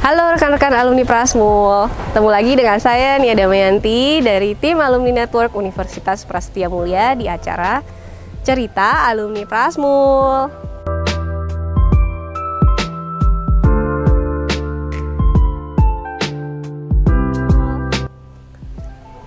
Halo rekan-rekan alumni Prasmul, ketemu lagi dengan saya Nia Damayanti dari tim Alumni Network Universitas Prasetya Mulia di acara Cerita Alumni Prasmul.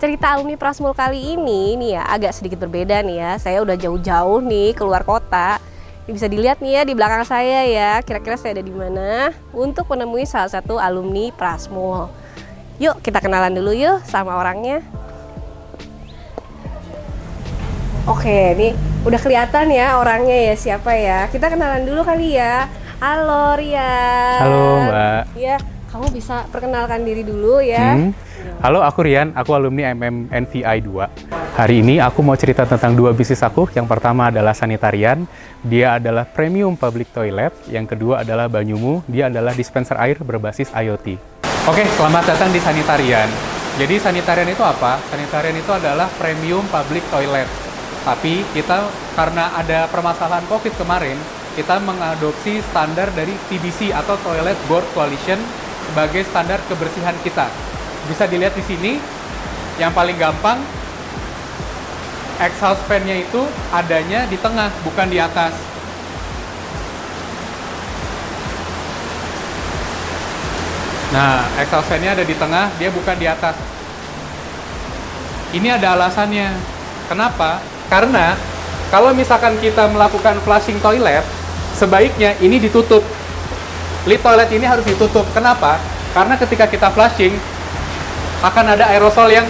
Cerita alumni Prasmul kali ini nih ya agak sedikit berbeda nih ya. Saya udah jauh-jauh nih keluar kota bisa dilihat nih ya di belakang saya ya, kira-kira saya ada di mana untuk menemui salah satu alumni Prasmul. Yuk kita kenalan dulu yuk sama orangnya. Oke, nih udah kelihatan ya orangnya ya siapa ya. Kita kenalan dulu kali ya. Halo Rian. Halo Mbak. Ya, kamu bisa perkenalkan diri dulu ya. Hmm. Halo, aku Rian, aku alumni MMNVI 2. Hari ini aku mau cerita tentang dua bisnis aku. Yang pertama adalah sanitarian, dia adalah premium public toilet. Yang kedua adalah Banyumu, dia adalah dispenser air berbasis IoT. Oke, selamat datang di sanitarian. Jadi sanitarian itu apa? Sanitarian itu adalah premium public toilet. Tapi kita karena ada permasalahan COVID kemarin, kita mengadopsi standar dari TBC atau Toilet Board Coalition sebagai standar kebersihan kita. Bisa dilihat di sini, yang paling gampang exhaust fan-nya itu adanya di tengah, bukan di atas. Nah, exhaust fan-nya ada di tengah, dia bukan di atas. Ini ada alasannya. Kenapa? Karena kalau misalkan kita melakukan flushing toilet, sebaiknya ini ditutup. Lid toilet ini harus ditutup. Kenapa? Karena ketika kita flushing, akan ada aerosol yang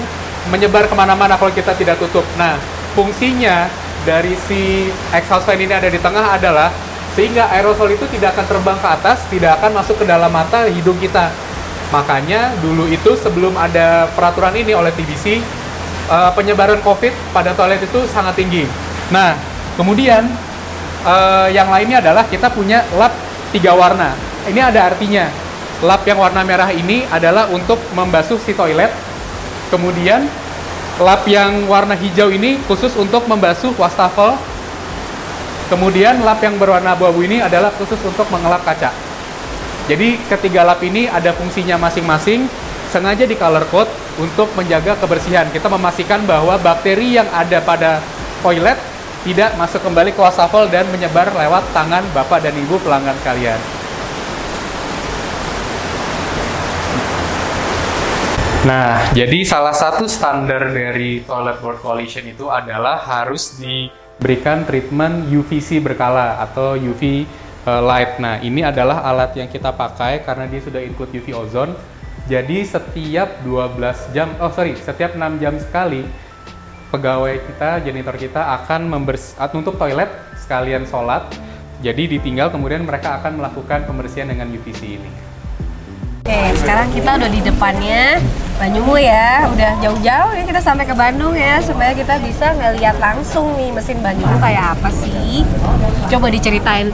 menyebar ke mana-mana kalau kita tidak tutup. Nah, fungsinya dari si exhaust fan ini ada di tengah adalah sehingga aerosol itu tidak akan terbang ke atas, tidak akan masuk ke dalam mata hidung kita. Makanya dulu itu sebelum ada peraturan ini oleh TBC, uh, eh, penyebaran COVID pada toilet itu sangat tinggi. Nah, kemudian uh, yang lainnya adalah kita punya lap tiga warna. Ini ada artinya. Lap yang warna merah ini adalah untuk membasuh si toilet. Kemudian lap yang warna hijau ini khusus untuk membasuh wastafel. Kemudian lap yang berwarna abu-abu ini adalah khusus untuk mengelap kaca. Jadi ketiga lap ini ada fungsinya masing-masing, sengaja di color code untuk menjaga kebersihan. Kita memastikan bahwa bakteri yang ada pada toilet tidak masuk kembali ke wastafel dan menyebar lewat tangan Bapak dan Ibu pelanggan kalian. Nah, jadi salah satu standar dari Toilet Board Coalition itu adalah harus diberikan treatment UVC berkala atau UV eh, light. Nah, ini adalah alat yang kita pakai karena dia sudah include UV ozone. Jadi setiap 12 jam, oh sorry, setiap 6 jam sekali pegawai kita, janitor kita akan members untuk toilet sekalian sholat. Jadi ditinggal kemudian mereka akan melakukan pembersihan dengan UVC ini. Oke, sekarang kita udah di depannya Banyumu ya, udah jauh-jauh ya kita sampai ke Bandung ya supaya kita bisa ngeliat langsung nih mesin Banyumu kayak apa sih. Coba diceritain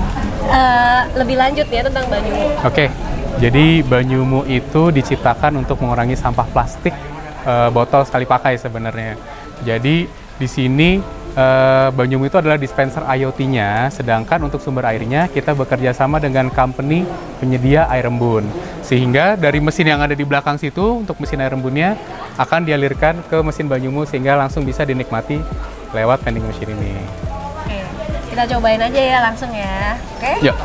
uh, lebih lanjut ya tentang Banyumu. Oke, jadi Banyumu itu diciptakan untuk mengurangi sampah plastik uh, botol sekali pakai sebenarnya. Jadi di sini uh, Banyumu itu adalah dispenser IoT-nya, sedangkan untuk sumber airnya kita bekerja sama dengan company penyedia air embun. Sehingga dari mesin yang ada di belakang situ untuk mesin air embunnya akan dialirkan ke mesin Banyumu sehingga langsung bisa dinikmati lewat vending machine ini. Oke, kita cobain aja ya langsung ya. Oke? Yuk.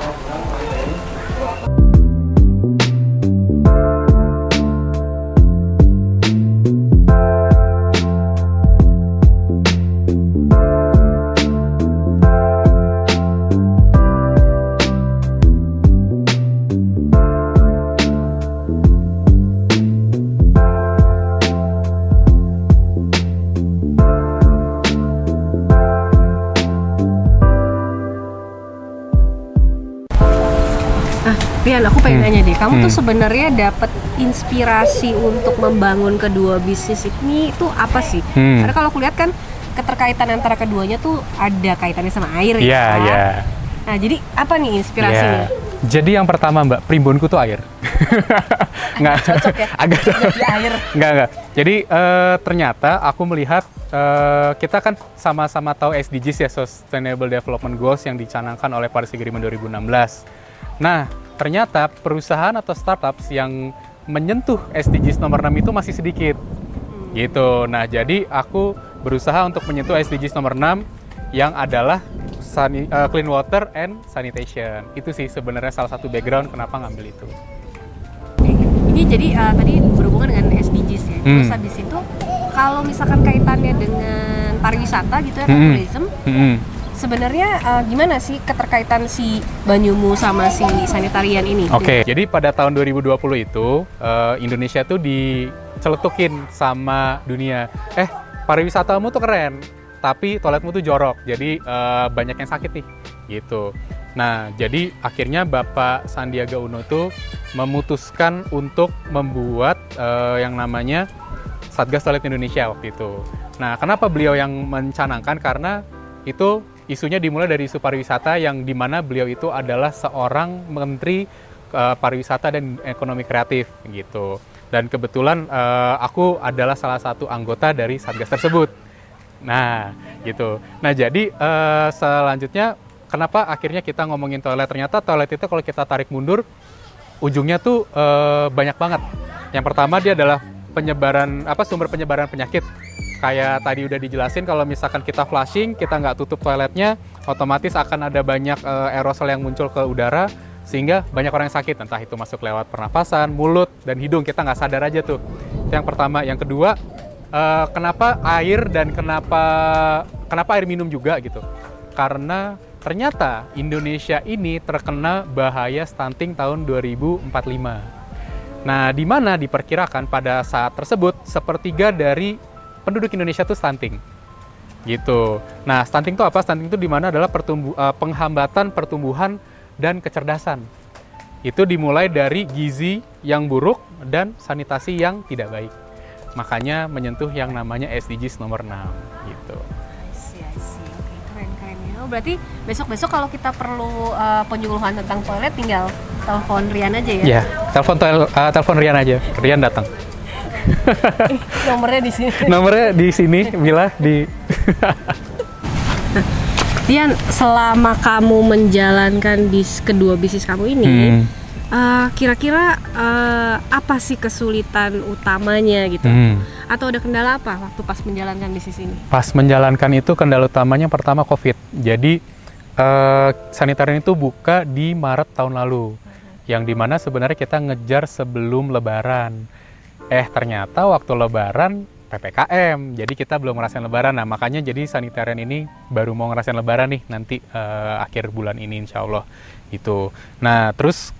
Kamu hmm. tuh sebenarnya dapat inspirasi untuk membangun kedua bisnis ini itu apa sih? Hmm. Karena kalau aku lihat kan keterkaitan antara keduanya tuh ada kaitannya sama air yeah, ya. Iya, iya. Nah, jadi apa nih inspirasinya? Yeah. Jadi yang pertama Mbak, primbonku tuh air. nggak cocok ya? Agak cocok. air. Nggak, nggak. Jadi uh, ternyata aku melihat uh, kita kan sama-sama tahu SDGs ya, Sustainable Development Goals yang dicanangkan oleh Paris Agreement 2016 Nah, ternyata perusahaan atau startups yang menyentuh SDGs nomor 6 itu masih sedikit. Gitu. Nah, jadi aku berusaha untuk menyentuh SDGs nomor 6 yang adalah sani, uh, clean water and sanitation. Itu sih sebenarnya salah satu background kenapa ngambil itu. Ini jadi uh, tadi berhubungan dengan SDGs ya. Terus Hmm. habis itu kalau misalkan kaitannya dengan pariwisata gitu ya, kan, Hmm. tourism, Hmm. Sebenarnya uh, gimana sih keterkaitan si Banyumu sama si sanitarian ini? Oke, jadi pada tahun 2020 itu eh, Indonesia tuh diceletukin sama dunia. Eh, pariwisatamu tuh keren, tapi toiletmu tuh jorok. Jadi eh, banyak yang sakit nih, gitu. Nah, jadi akhirnya Bapak Sandiaga Uno tuh memutuskan untuk membuat eh, yang namanya Satgas Toilet Indonesia waktu itu. Nah, kenapa beliau yang mencanangkan? Karena itu isunya dimulai dari isu pariwisata yang di mana beliau itu adalah seorang menteri eh, pariwisata dan ekonomi kreatif gitu. Dan kebetulan eh, aku adalah salah satu anggota dari satgas tersebut. Nah, gitu. Nah, jadi eh, selanjutnya kenapa akhirnya kita ngomongin toilet? Ternyata toilet itu kalau kita tarik mundur ujungnya tuh eh, banyak banget. Yang pertama dia adalah penyebaran apa sumber penyebaran penyakit. Kayak tadi udah dijelasin kalau misalkan kita flushing, kita nggak tutup toiletnya, otomatis akan ada banyak eh, aerosol yang muncul ke udara sehingga banyak orang yang sakit entah itu masuk lewat pernafasan, mulut dan hidung kita nggak sadar aja tuh. Itu yang pertama. Yang kedua, eh, kenapa air dan kenapa kenapa air minum juga gitu? Karena ternyata Indonesia ini terkena bahaya stunting tahun 2045. Nah, di mana diperkirakan pada saat tersebut sepertiga dari penduduk Indonesia itu stunting. Gitu. Nah, stunting itu apa? Stunting itu di mana adalah pertumbu- eh, penghambatan pertumbuhan dan kecerdasan. Itu dimulai dari gizi yang buruk dan sanitasi yang tidak baik. Makanya menyentuh yang namanya SDGs nomor 6 gitu. I see, I see. Oke, keren keren ya. Oh, berarti besok-besok kalau kita perlu uh, penyuluhan tentang toilet tinggal telepon Rian aja ya. Ya, telepon tel- eh, telepon Rian aja. Rian datang. Nomornya di sini. Nomornya di sini, Mila di Rian, selama kamu menjalankan bis kedua bisnis kamu ini, Hmm. uh, kira-kira uh, apa sih kesulitan utamanya gitu? Hmm. Atau ada kendala apa waktu pas menjalankan bisnis ini? Pas menjalankan itu kendala utamanya pertama COVID. Jadi eh, sanitarian itu buka di Maret tahun lalu, yang di mana sebenarnya kita ngejar sebelum Lebaran. Eh ternyata waktu Lebaran ppkm, jadi kita belum ngerasain Lebaran. Nah makanya jadi sanitarian ini baru mau ngerasain Lebaran nih nanti eh, akhir bulan ini Insya Allah itu. Nah terus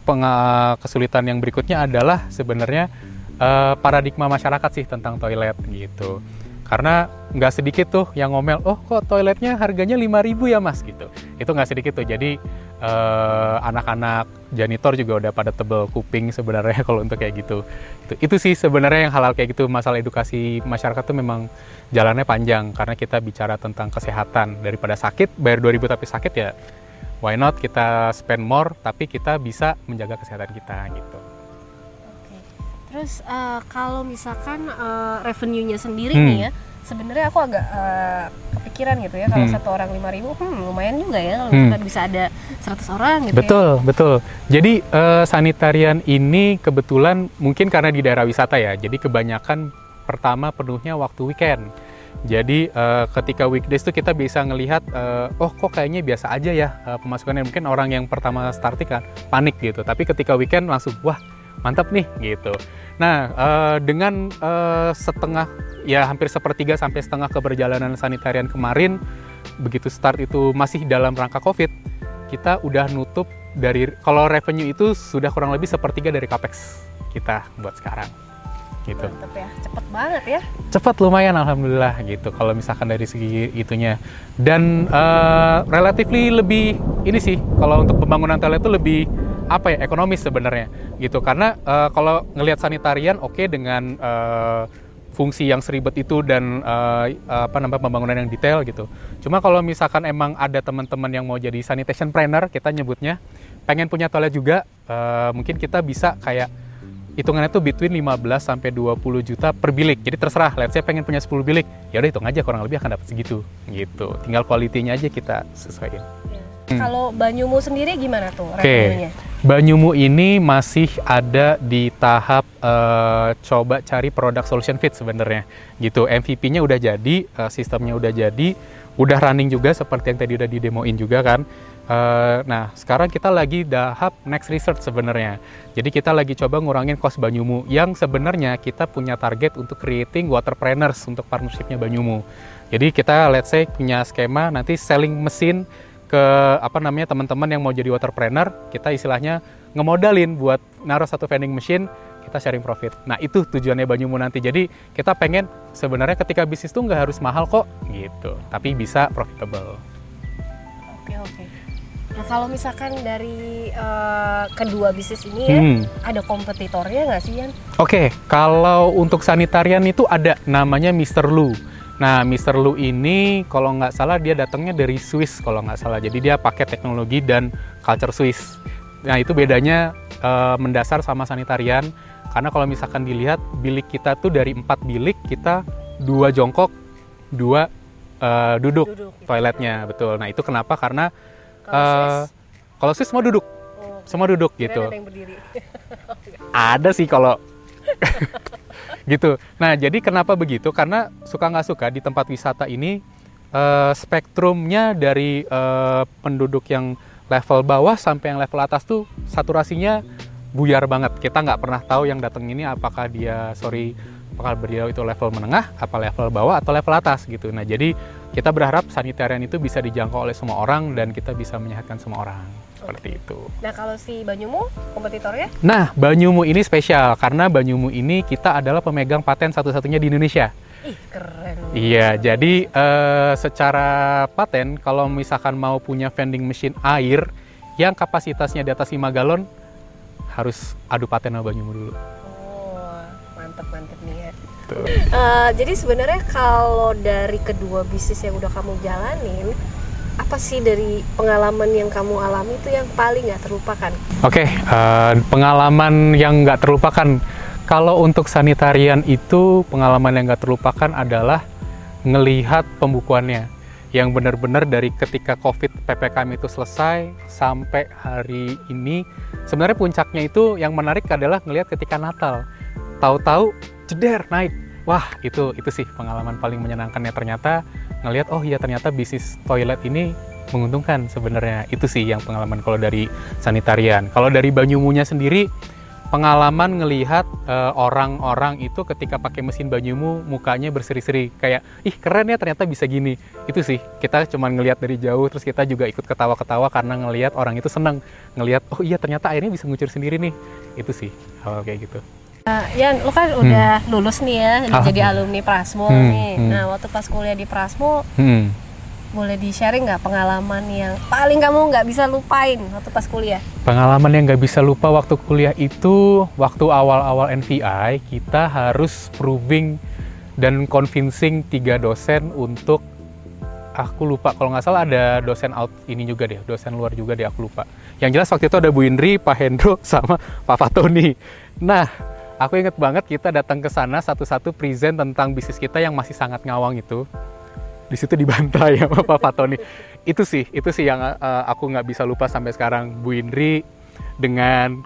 kesulitan yang berikutnya adalah sebenarnya eh, paradigma masyarakat sih tentang toilet gitu karena nggak sedikit tuh yang ngomel oh kok toiletnya harganya 5000 ya mas? Gitu. Itu nggak sedikit tuh. Jadi eh, anak-anak janitor juga udah pada tebel kuping sebenarnya kalau untuk kayak gitu. Itu, itu sih sebenarnya yang halal kayak gitu. Masalah edukasi masyarakat tuh memang jalannya panjang. Karena kita bicara tentang kesehatan. Daripada sakit bayar 2000 tapi sakit ya why not kita spend more tapi kita bisa menjaga kesehatan kita gitu. Terus uh, kalau misalkan uh, revenue-nya sendiri Hmm. nih ya, sebenarnya aku agak uh, kepikiran gitu ya kalau Hmm. satu orang 5000 hmm lumayan juga ya kalau Hmm. bisa ada 100 orang gitu Betul, betul. Jadi eh, sanitarian ini kebetulan mungkin karena di daerah wisata ya. Jadi kebanyakan pertama penuhnya waktu weekend. Jadi eh, ketika weekdays tuh kita bisa ngelihat, eh, oh kok kayaknya biasa aja ya eh, pemasukannya. Mungkin orang yang pertama starting kan panik gitu. Tapi ketika weekend langsung wah mantap nih gitu. Nah eh, dengan eh, setengah ya hampir sepertiga sampai setengah keberjalanan sanitarian kemarin, begitu start itu masih dalam rangka COVID, kita udah nutup dari kalau revenue itu sudah kurang lebih sepertiga dari capex kita buat sekarang gitu Mantep ya, cepet banget ya. cepat lumayan alhamdulillah gitu kalau misalkan dari segi itunya dan eh, relatively lebih ini sih kalau untuk pembangunan toilet itu lebih apa ya ekonomis sebenarnya gitu karena eh, kalau ngelihat sanitarian oke dengan eh, fungsi yang seribet itu dan eh, apa namanya pembangunan yang detail gitu cuma kalau misalkan emang ada teman-teman yang mau jadi sanitation planner kita nyebutnya pengen punya toilet juga eh, mungkin kita bisa kayak hitungannya tuh between 15 sampai 20 juta per bilik. Jadi terserah, let's say pengen punya 10 bilik, ya udah hitung aja kurang lebih akan dapat segitu gitu. Tinggal kualitinya aja kita sesuaiin. Kalau Banyumu sendiri gimana tuh Hmm. Oke. Banyumu ini masih ada di tahap uh, coba cari produk solution fit sebenarnya gitu. MVP-nya udah jadi, uh, sistemnya udah jadi, udah running juga seperti yang tadi udah didemoin juga kan. Uh, nah, sekarang kita lagi tahap next research sebenarnya. Jadi kita lagi coba ngurangin cost Banyumu yang sebenarnya kita punya target untuk creating waterpreneurs untuk partnershipnya Banyumu. Jadi kita let's say punya skema nanti selling mesin ke apa namanya teman-teman yang mau jadi waterpreneur, kita istilahnya ngemodalin buat naruh satu vending machine, kita sharing profit. Nah itu tujuannya Banyumu nanti. Jadi kita pengen sebenarnya ketika bisnis tuh nggak harus mahal kok gitu, tapi bisa profitable. Oke oke. Nah kalau misalkan dari uh, kedua bisnis ini ya, hmm. ada kompetitornya nggak sih Yan? Oke, okay, kalau untuk sanitarian itu ada namanya Mr. Lu. Nah, Mr. Lu ini kalau nggak salah dia datangnya dari Swiss kalau nggak salah. Jadi dia pakai teknologi dan culture Swiss. Nah, itu bedanya uh, mendasar sama sanitarian. Karena kalau misalkan dilihat bilik kita tuh dari empat bilik kita dua jongkok, dua uh, duduk, duduk toiletnya betul. Nah itu kenapa? Karena kalau Swiss semua duduk, oh, semua duduk gitu. Ada yang berdiri. ada sih kalau gitu. Nah, jadi kenapa begitu? Karena suka nggak suka di tempat wisata ini uh, spektrumnya dari uh, penduduk yang level bawah sampai yang level atas tuh saturasinya buyar banget. Kita nggak pernah tahu yang datang ini apakah dia sorry apakah beliau itu level menengah, apa level bawah atau level atas gitu. Nah, jadi kita berharap sanitarian itu bisa dijangkau oleh semua orang dan kita bisa menyehatkan semua orang seperti itu. Nah kalau si Banyumu kompetitornya? Nah Banyumu ini spesial karena Banyumu ini kita adalah pemegang paten satu-satunya di Indonesia. Ih keren. Iya jadi uh, secara paten kalau misalkan mau punya vending machine air yang kapasitasnya di atas 5 galon harus adu paten sama Banyumu dulu. Oh mantep mantep nih ya. Uh, jadi sebenarnya kalau dari kedua bisnis yang udah kamu jalanin apa sih dari pengalaman yang kamu alami itu yang paling nggak terlupakan? Oke, okay, uh, eh, pengalaman yang nggak terlupakan. Kalau untuk sanitarian itu pengalaman yang nggak terlupakan adalah ngelihat pembukuannya yang benar-benar dari ketika COVID PPKM itu selesai sampai hari ini sebenarnya puncaknya itu yang menarik adalah ngelihat ketika Natal tahu-tahu jeder naik wah itu itu sih pengalaman paling menyenangkannya ternyata ngelihat oh iya ternyata bisnis toilet ini menguntungkan. Sebenarnya itu sih yang pengalaman kalau dari sanitarian. Kalau dari Banyumunya sendiri pengalaman ngelihat uh, orang-orang itu ketika pakai mesin Banyumu mukanya berseri-seri. Kayak ih keren ya ternyata bisa gini. Itu sih kita cuma ngelihat dari jauh terus kita juga ikut ketawa-ketawa karena ngelihat orang itu senang ngelihat oh iya ternyata airnya bisa ngucur sendiri nih. Itu sih hal kayak gitu Uh, ya, lo kan udah hmm. lulus nih ya, ah. jadi alumni Prasmul hmm. nih. Hmm. Nah, waktu pas kuliah di Prasmul, hmm. boleh di sharing nggak pengalaman yang paling kamu nggak bisa lupain waktu pas kuliah? Pengalaman yang nggak bisa lupa waktu kuliah itu, waktu awal-awal NVI, kita harus proving dan convincing tiga dosen untuk aku lupa kalau nggak salah ada dosen out ini juga deh dosen luar juga deh aku lupa yang jelas waktu itu ada Bu Indri Pak Hendro sama Pak Fatoni nah Aku inget banget kita datang ke sana satu-satu present tentang bisnis kita yang masih sangat ngawang itu. Di situ dibantai sama Pak Fatoni. Itu sih, itu sih yang uh, aku nggak bisa lupa sampai sekarang. Bu Indri dengan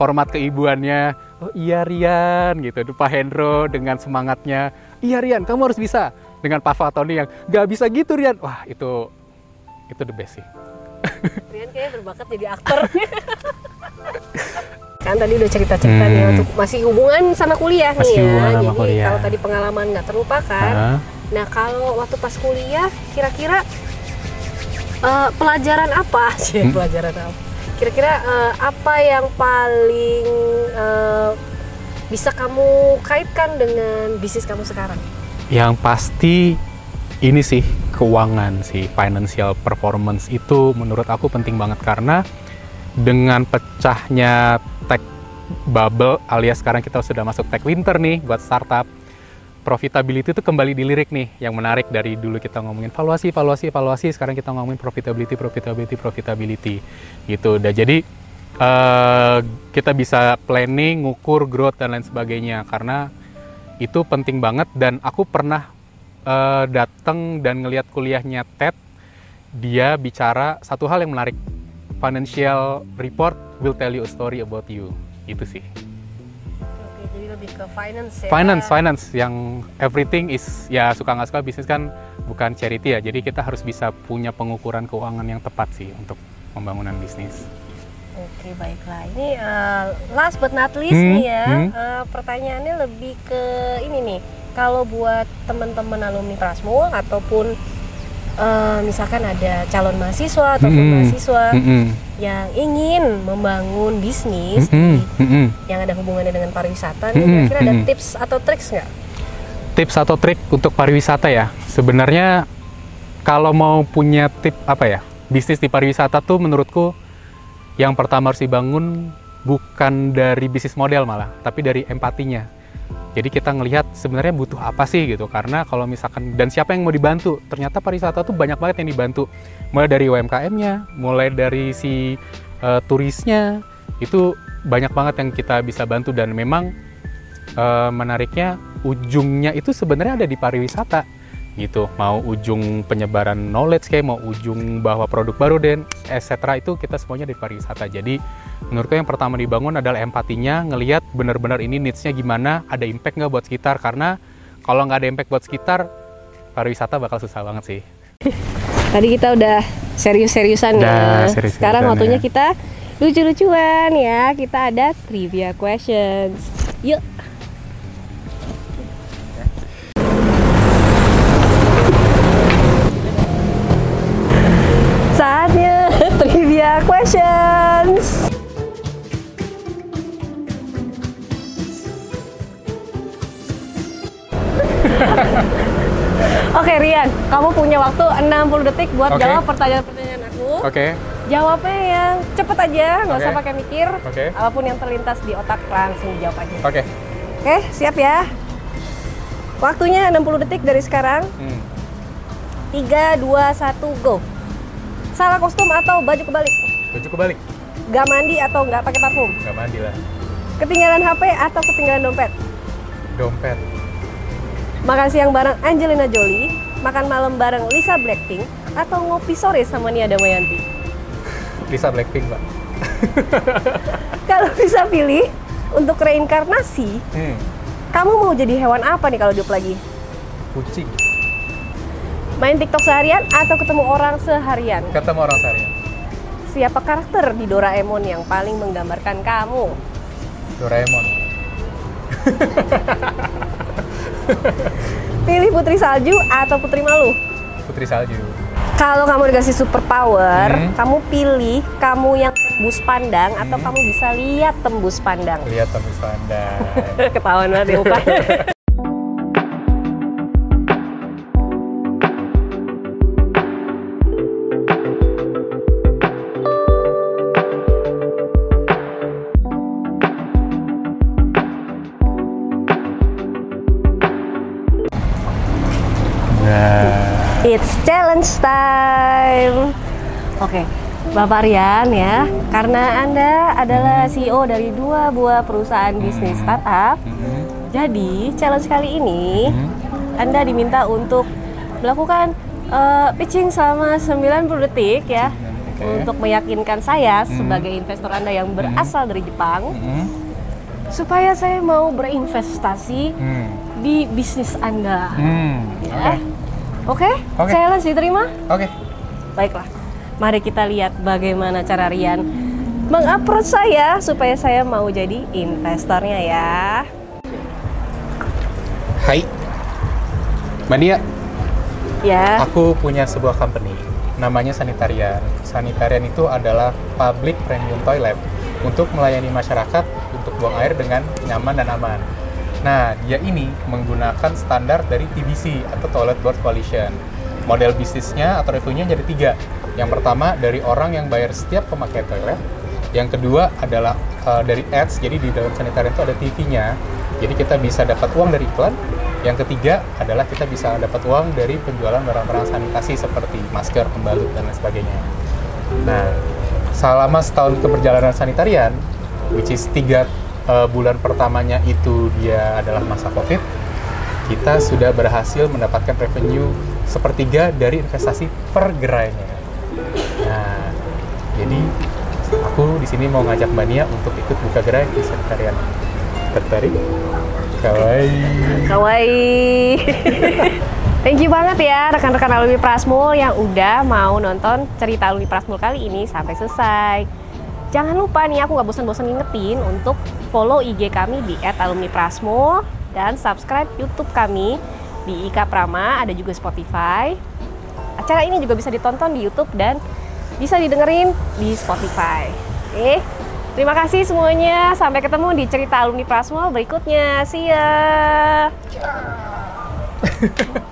format keibuannya, oh iya Rian gitu. Pak Hendro dengan semangatnya, iya Rian kamu harus bisa. Dengan Pak Fatoni yang nggak bisa gitu Rian. Wah itu itu the best sih. Rian kayaknya berbakat jadi aktor. kan tadi udah cerita-cerita hmm. nih untuk masih hubungan sama kuliah masih nih ya. Jadi kuliah. kalau tadi pengalaman nggak terlupakan. Uh. Nah kalau waktu pas kuliah kira-kira uh, pelajaran apa sih? Hmm. Pelajaran apa? Kira-kira uh, apa yang paling uh, bisa kamu kaitkan dengan bisnis kamu sekarang? Yang pasti ini sih keuangan sih financial performance itu menurut aku penting banget karena dengan pecahnya bubble alias sekarang kita sudah masuk tech winter nih buat startup. Profitability itu kembali dilirik nih. Yang menarik dari dulu kita ngomongin valuasi valuasi valuasi sekarang kita ngomongin profitability profitability profitability. Gitu. Udah jadi uh, kita bisa planning ngukur growth dan lain sebagainya. Karena itu penting banget dan aku pernah uh, datang dan ngelihat kuliahnya TED dia bicara satu hal yang menarik. Financial report will tell you a story about you. Itu sih. Oke, jadi lebih ke finance ya. Finance, finance yang everything is ya suka nggak suka bisnis kan bukan charity ya. Jadi kita harus bisa punya pengukuran keuangan yang tepat sih untuk pembangunan bisnis. Oke, baiklah. Ini eh, last but not least Hmm, nih ya. hmm. eh, pertanyaannya lebih ke ini nih. Kalau buat teman-teman alumni Prasmul ataupun eh, misalkan ada calon mahasiswa ataupun Hmm, mahasiswa Mm-mm. yang ingin membangun bisnis Mm-mm. di- Mm-mm. yang ada hubungannya dengan pariwisata nih, Mm-mm, kira-kira ada mm-mm. tips atau triks nggak? tips atau trik untuk pariwisata ya sebenarnya kalau mau punya tip apa ya bisnis di pariwisata tuh menurutku yang pertama harus dibangun bukan dari bisnis model malah tapi dari empatinya jadi kita ngelihat sebenarnya butuh apa sih gitu. Karena kalau misalkan dan siapa yang mau dibantu? Ternyata pariwisata tuh banyak banget yang dibantu. Mulai dari UMKM-nya mulai dari si eh, turisnya itu banyak banget yang kita bisa bantu. Dan memang eh, menariknya ujungnya itu sebenarnya ada di pariwisata gitu. Mau ujung penyebaran knowledge kayak mau ujung bahwa produk baru dan etc itu kita semuanya di pariwisata. Jadi menurutku yang pertama dibangun adalah empatinya ngelihat benar-benar ini needs-nya gimana ada impact nggak buat sekitar karena kalau nggak ada impact buat sekitar pariwisata bakal susah banget sih Tadi kita udah serius-seriusan ya. serius-seriusan Sekarang ya. waktunya kita lucu-lucuan ya. Kita ada trivia questions. Yuk. Saatnya trivia questions. Oke Rian, kamu punya waktu 60 detik buat Oke. jawab pertanyaan-pertanyaan aku. oke Jawabnya yang cepet aja, nggak usah Oke. pakai mikir. Oke. Apa pun yang terlintas di otak langsung dijawab aja. oke Oke, siap ya. Waktunya 60 detik dari sekarang. Hmm. 3, 2, 1, go. Salah kostum atau baju kebalik? baju kebalik Gak mandi atau nggak pakai parfum? nggak mandi lah Ketinggalan HP atau ketinggalan dompet? dompet Makan siang bareng Angelina Jolie, makan malam bareng Lisa Blackpink, atau ngopi sore sama Nia Damayanti? Lisa Blackpink mbak Kalau bisa pilih untuk reinkarnasi, hmm. kamu mau jadi hewan apa nih kalau hidup lagi? kucing Main TikTok seharian atau ketemu orang seharian? ketemu orang seharian Siapa karakter di Doraemon yang paling menggambarkan kamu? Doraemon Pilih putri salju atau putri malu? Putri Salju Kalau kamu dikasih super power, Hmm. kamu pilih kamu yang tembus pandang atau kamu bisa lihat tembus pandang. lihat tembus pandang Ketahuan banget ya Challenge time. Oke, Bapak Rian ya, karena Anda adalah CEO dari dua buah perusahaan bisnis startup, hmm. jadi challenge kali ini Hmm. Anda diminta untuk melakukan eh, pitching selama 90 detik ya, Oke. untuk meyakinkan saya sebagai investor Anda yang berasal dari Jepang, supaya saya mau berinvestasi Hmm. di bisnis Anda. Hmm. Ya. Oke. Oke, Oke. challenge diterima? Oke. Baiklah, mari kita lihat bagaimana cara Rian mengapproach saya supaya saya mau jadi investornya ya. Hai. Mbak Ya, aku punya sebuah company. Namanya Sanitarian. Sanitarian itu adalah public premium toilet untuk melayani masyarakat untuk buang air dengan nyaman dan aman. Nah, dia ini menggunakan standar dari TBC atau Toilet Board Coalition. Model bisnisnya atau revenue jadi tiga. Yang pertama dari orang yang bayar setiap pemakai toilet. Yang kedua adalah uh, dari ads, jadi di dalam sanitarian itu ada TV-nya. Jadi kita bisa dapat uang dari iklan. Yang ketiga adalah kita bisa dapat uang dari penjualan barang-barang sanitasi seperti masker, pembalut, dan lain sebagainya. Nah, selama setahun keberjalanan sanitarian, which is tiga uh, bulan pertamanya itu dia adalah masa COVID, kita sudah berhasil mendapatkan revenue sepertiganya dari investasi per gerainya. Nah, jadi aku di sini mau ngajak Mbak Nia untuk ikut buka gerai di sekretariat. Tertarik? Kawaii. Kawaii. Thank you banget ya rekan-rekan alumni Prasmul yang udah mau nonton cerita alumni Prasmul kali ini sampai selesai. Jangan lupa nih aku nggak bosan-bosan ngingetin untuk follow IG kami di @alumniprasmul dan subscribe YouTube kami di Ika Prama, ada juga Spotify. Acara ini juga bisa ditonton di YouTube dan bisa didengerin di Spotify. Oke. Terima kasih semuanya. Sampai ketemu di cerita alumni Prasmul berikutnya. See ya.